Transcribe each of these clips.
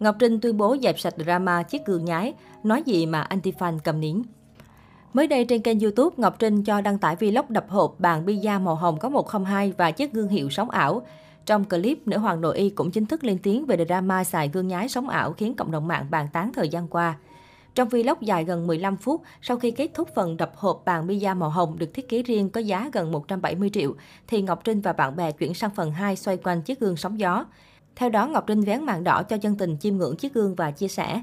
Ngọc Trinh tuyên bố dẹp sạch drama chiếc gương nhái, nói gì mà anti-fan cầm nín. Mới đây trên kênh YouTube, Ngọc Trinh cho đăng tải vlog đập hộp bàn pizza màu hồng có 102 và chiếc gương hiệu sống ảo. Trong clip, nữ hoàng nội y cũng chính thức lên tiếng về drama xài gương nhái sống ảo khiến cộng đồng mạng bàn tán thời gian qua. Trong vlog dài gần 15 phút, sau khi kết thúc phần đập hộp bàn pizza màu hồng được thiết kế riêng có giá gần 170 triệu, thì Ngọc Trinh và bạn bè chuyển sang phần 2 xoay quanh chiếc gương sóng gió. Theo đó, Ngọc Trinh vén màn đỏ cho dân tình chiêm ngưỡng chiếc gương và chia sẻ.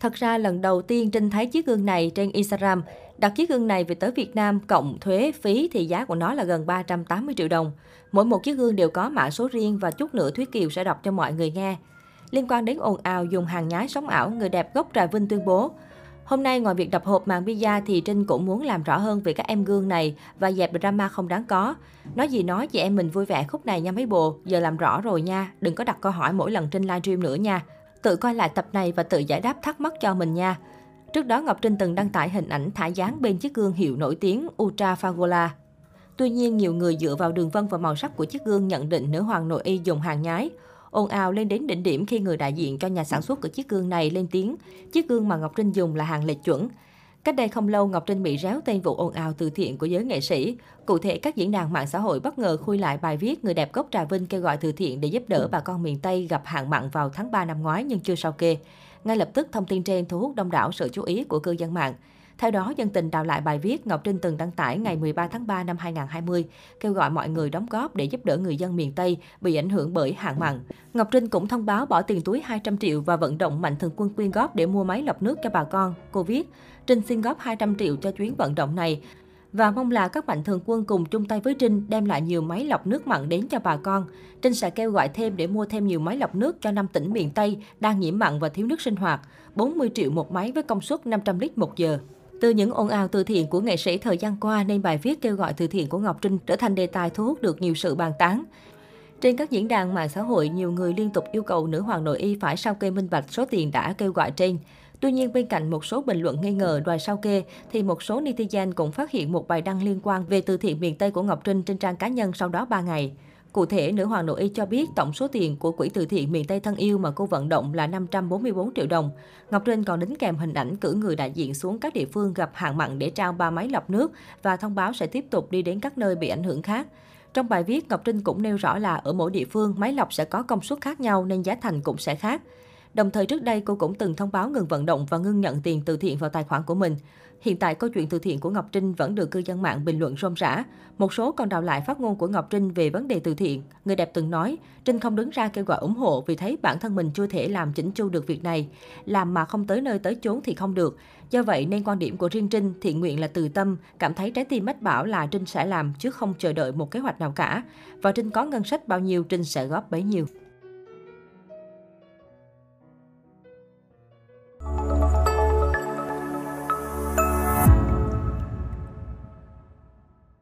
Thật ra lần đầu tiên Trinh thấy chiếc gương này trên Instagram. Đặt chiếc gương này về tới Việt Nam cộng thuế phí thì giá của nó là gần 380 triệu đồng. Mỗi một chiếc gương đều có mã số riêng và chút nữa Thúy Kiều sẽ đọc cho mọi người nghe. Liên quan đến ồn ào dùng hàng nhái sống ảo, người đẹp gốc Trà Vinh tuyên bố Hôm nay ngoài việc đập hộp màn pizza thì Trinh cũng muốn làm rõ hơn về các em gương này và dẹp drama không đáng có. Nói gì nói chị em mình vui vẻ khúc này nha mấy bồ, giờ làm rõ rồi nha, đừng có đặt câu hỏi mỗi lần Trinh livestream nữa nha. Tự coi lại tập này và tự giải đáp thắc mắc cho mình nha. Trước đó Ngọc Trinh từng đăng tải hình ảnh thả dáng bên chiếc gương hiệu nổi tiếng Ultra Fagola. Tuy nhiên, nhiều người dựa vào đường vân và màu sắc của chiếc gương nhận định nữ hoàng nội y dùng hàng nhái ồn ào lên đến đỉnh điểm khi người đại diện cho nhà sản xuất của chiếc gương này lên tiếng, chiếc gương mà Ngọc Trinh dùng là hàng lệch chuẩn. Cách đây không lâu, Ngọc Trinh bị réo tên vụ ồn ào từ thiện của giới nghệ sĩ. Cụ thể, các diễn đàn mạng xã hội bất ngờ khui lại bài viết người đẹp gốc Trà Vinh kêu gọi từ thiện để giúp đỡ bà con miền Tây gặp hạn mặn vào tháng 3 năm ngoái nhưng chưa sao kê. Ngay lập tức, thông tin trên thu hút đông đảo sự chú ý của cư dân mạng. Theo đó, dân tình đào lại bài viết Ngọc Trinh từng đăng tải ngày 13 tháng 3 năm 2020, kêu gọi mọi người đóng góp để giúp đỡ người dân miền Tây bị ảnh hưởng bởi hạn mặn. Ngọc Trinh cũng thông báo bỏ tiền túi 200 triệu và vận động mạnh thường quân quyên góp để mua máy lọc nước cho bà con. Cô viết, Trinh xin góp 200 triệu cho chuyến vận động này và mong là các mạnh thường quân cùng chung tay với Trinh đem lại nhiều máy lọc nước mặn đến cho bà con. Trinh sẽ kêu gọi thêm để mua thêm nhiều máy lọc nước cho năm tỉnh miền Tây đang nhiễm mặn và thiếu nước sinh hoạt, 40 triệu một máy với công suất 500 lít một giờ. Từ những ồn ào từ thiện của nghệ sĩ thời gian qua nên bài viết kêu gọi từ thiện của Ngọc Trinh trở thành đề tài thu hút được nhiều sự bàn tán. Trên các diễn đàn mạng xã hội, nhiều người liên tục yêu cầu nữ hoàng nội y phải sao kê minh bạch số tiền đã kêu gọi trên. Tuy nhiên, bên cạnh một số bình luận nghi ngờ đòi sao kê, thì một số netizen cũng phát hiện một bài đăng liên quan về từ thiện miền Tây của Ngọc Trinh trên trang cá nhân sau đó 3 ngày. Cụ thể, nữ hoàng nội y cho biết tổng số tiền của quỹ từ thiện miền Tây thân yêu mà cô vận động là 544 triệu đồng. Ngọc Trinh còn đính kèm hình ảnh cử người đại diện xuống các địa phương gặp hạn mặn để trao ba máy lọc nước và thông báo sẽ tiếp tục đi đến các nơi bị ảnh hưởng khác. Trong bài viết, Ngọc Trinh cũng nêu rõ là ở mỗi địa phương, máy lọc sẽ có công suất khác nhau nên giá thành cũng sẽ khác. Đồng thời trước đây cô cũng từng thông báo ngừng vận động và ngưng nhận tiền từ thiện vào tài khoản của mình. Hiện tại câu chuyện từ thiện của Ngọc Trinh vẫn được cư dân mạng bình luận rôm rã. Một số còn đào lại phát ngôn của Ngọc Trinh về vấn đề từ thiện. Người đẹp từng nói, Trinh không đứng ra kêu gọi ủng hộ vì thấy bản thân mình chưa thể làm chỉnh chu được việc này. Làm mà không tới nơi tới chốn thì không được. Do vậy nên quan điểm của riêng Trinh thiện nguyện là từ tâm, cảm thấy trái tim mách bảo là Trinh sẽ làm chứ không chờ đợi một kế hoạch nào cả. Và Trinh có ngân sách bao nhiêu Trinh sẽ góp bấy nhiêu.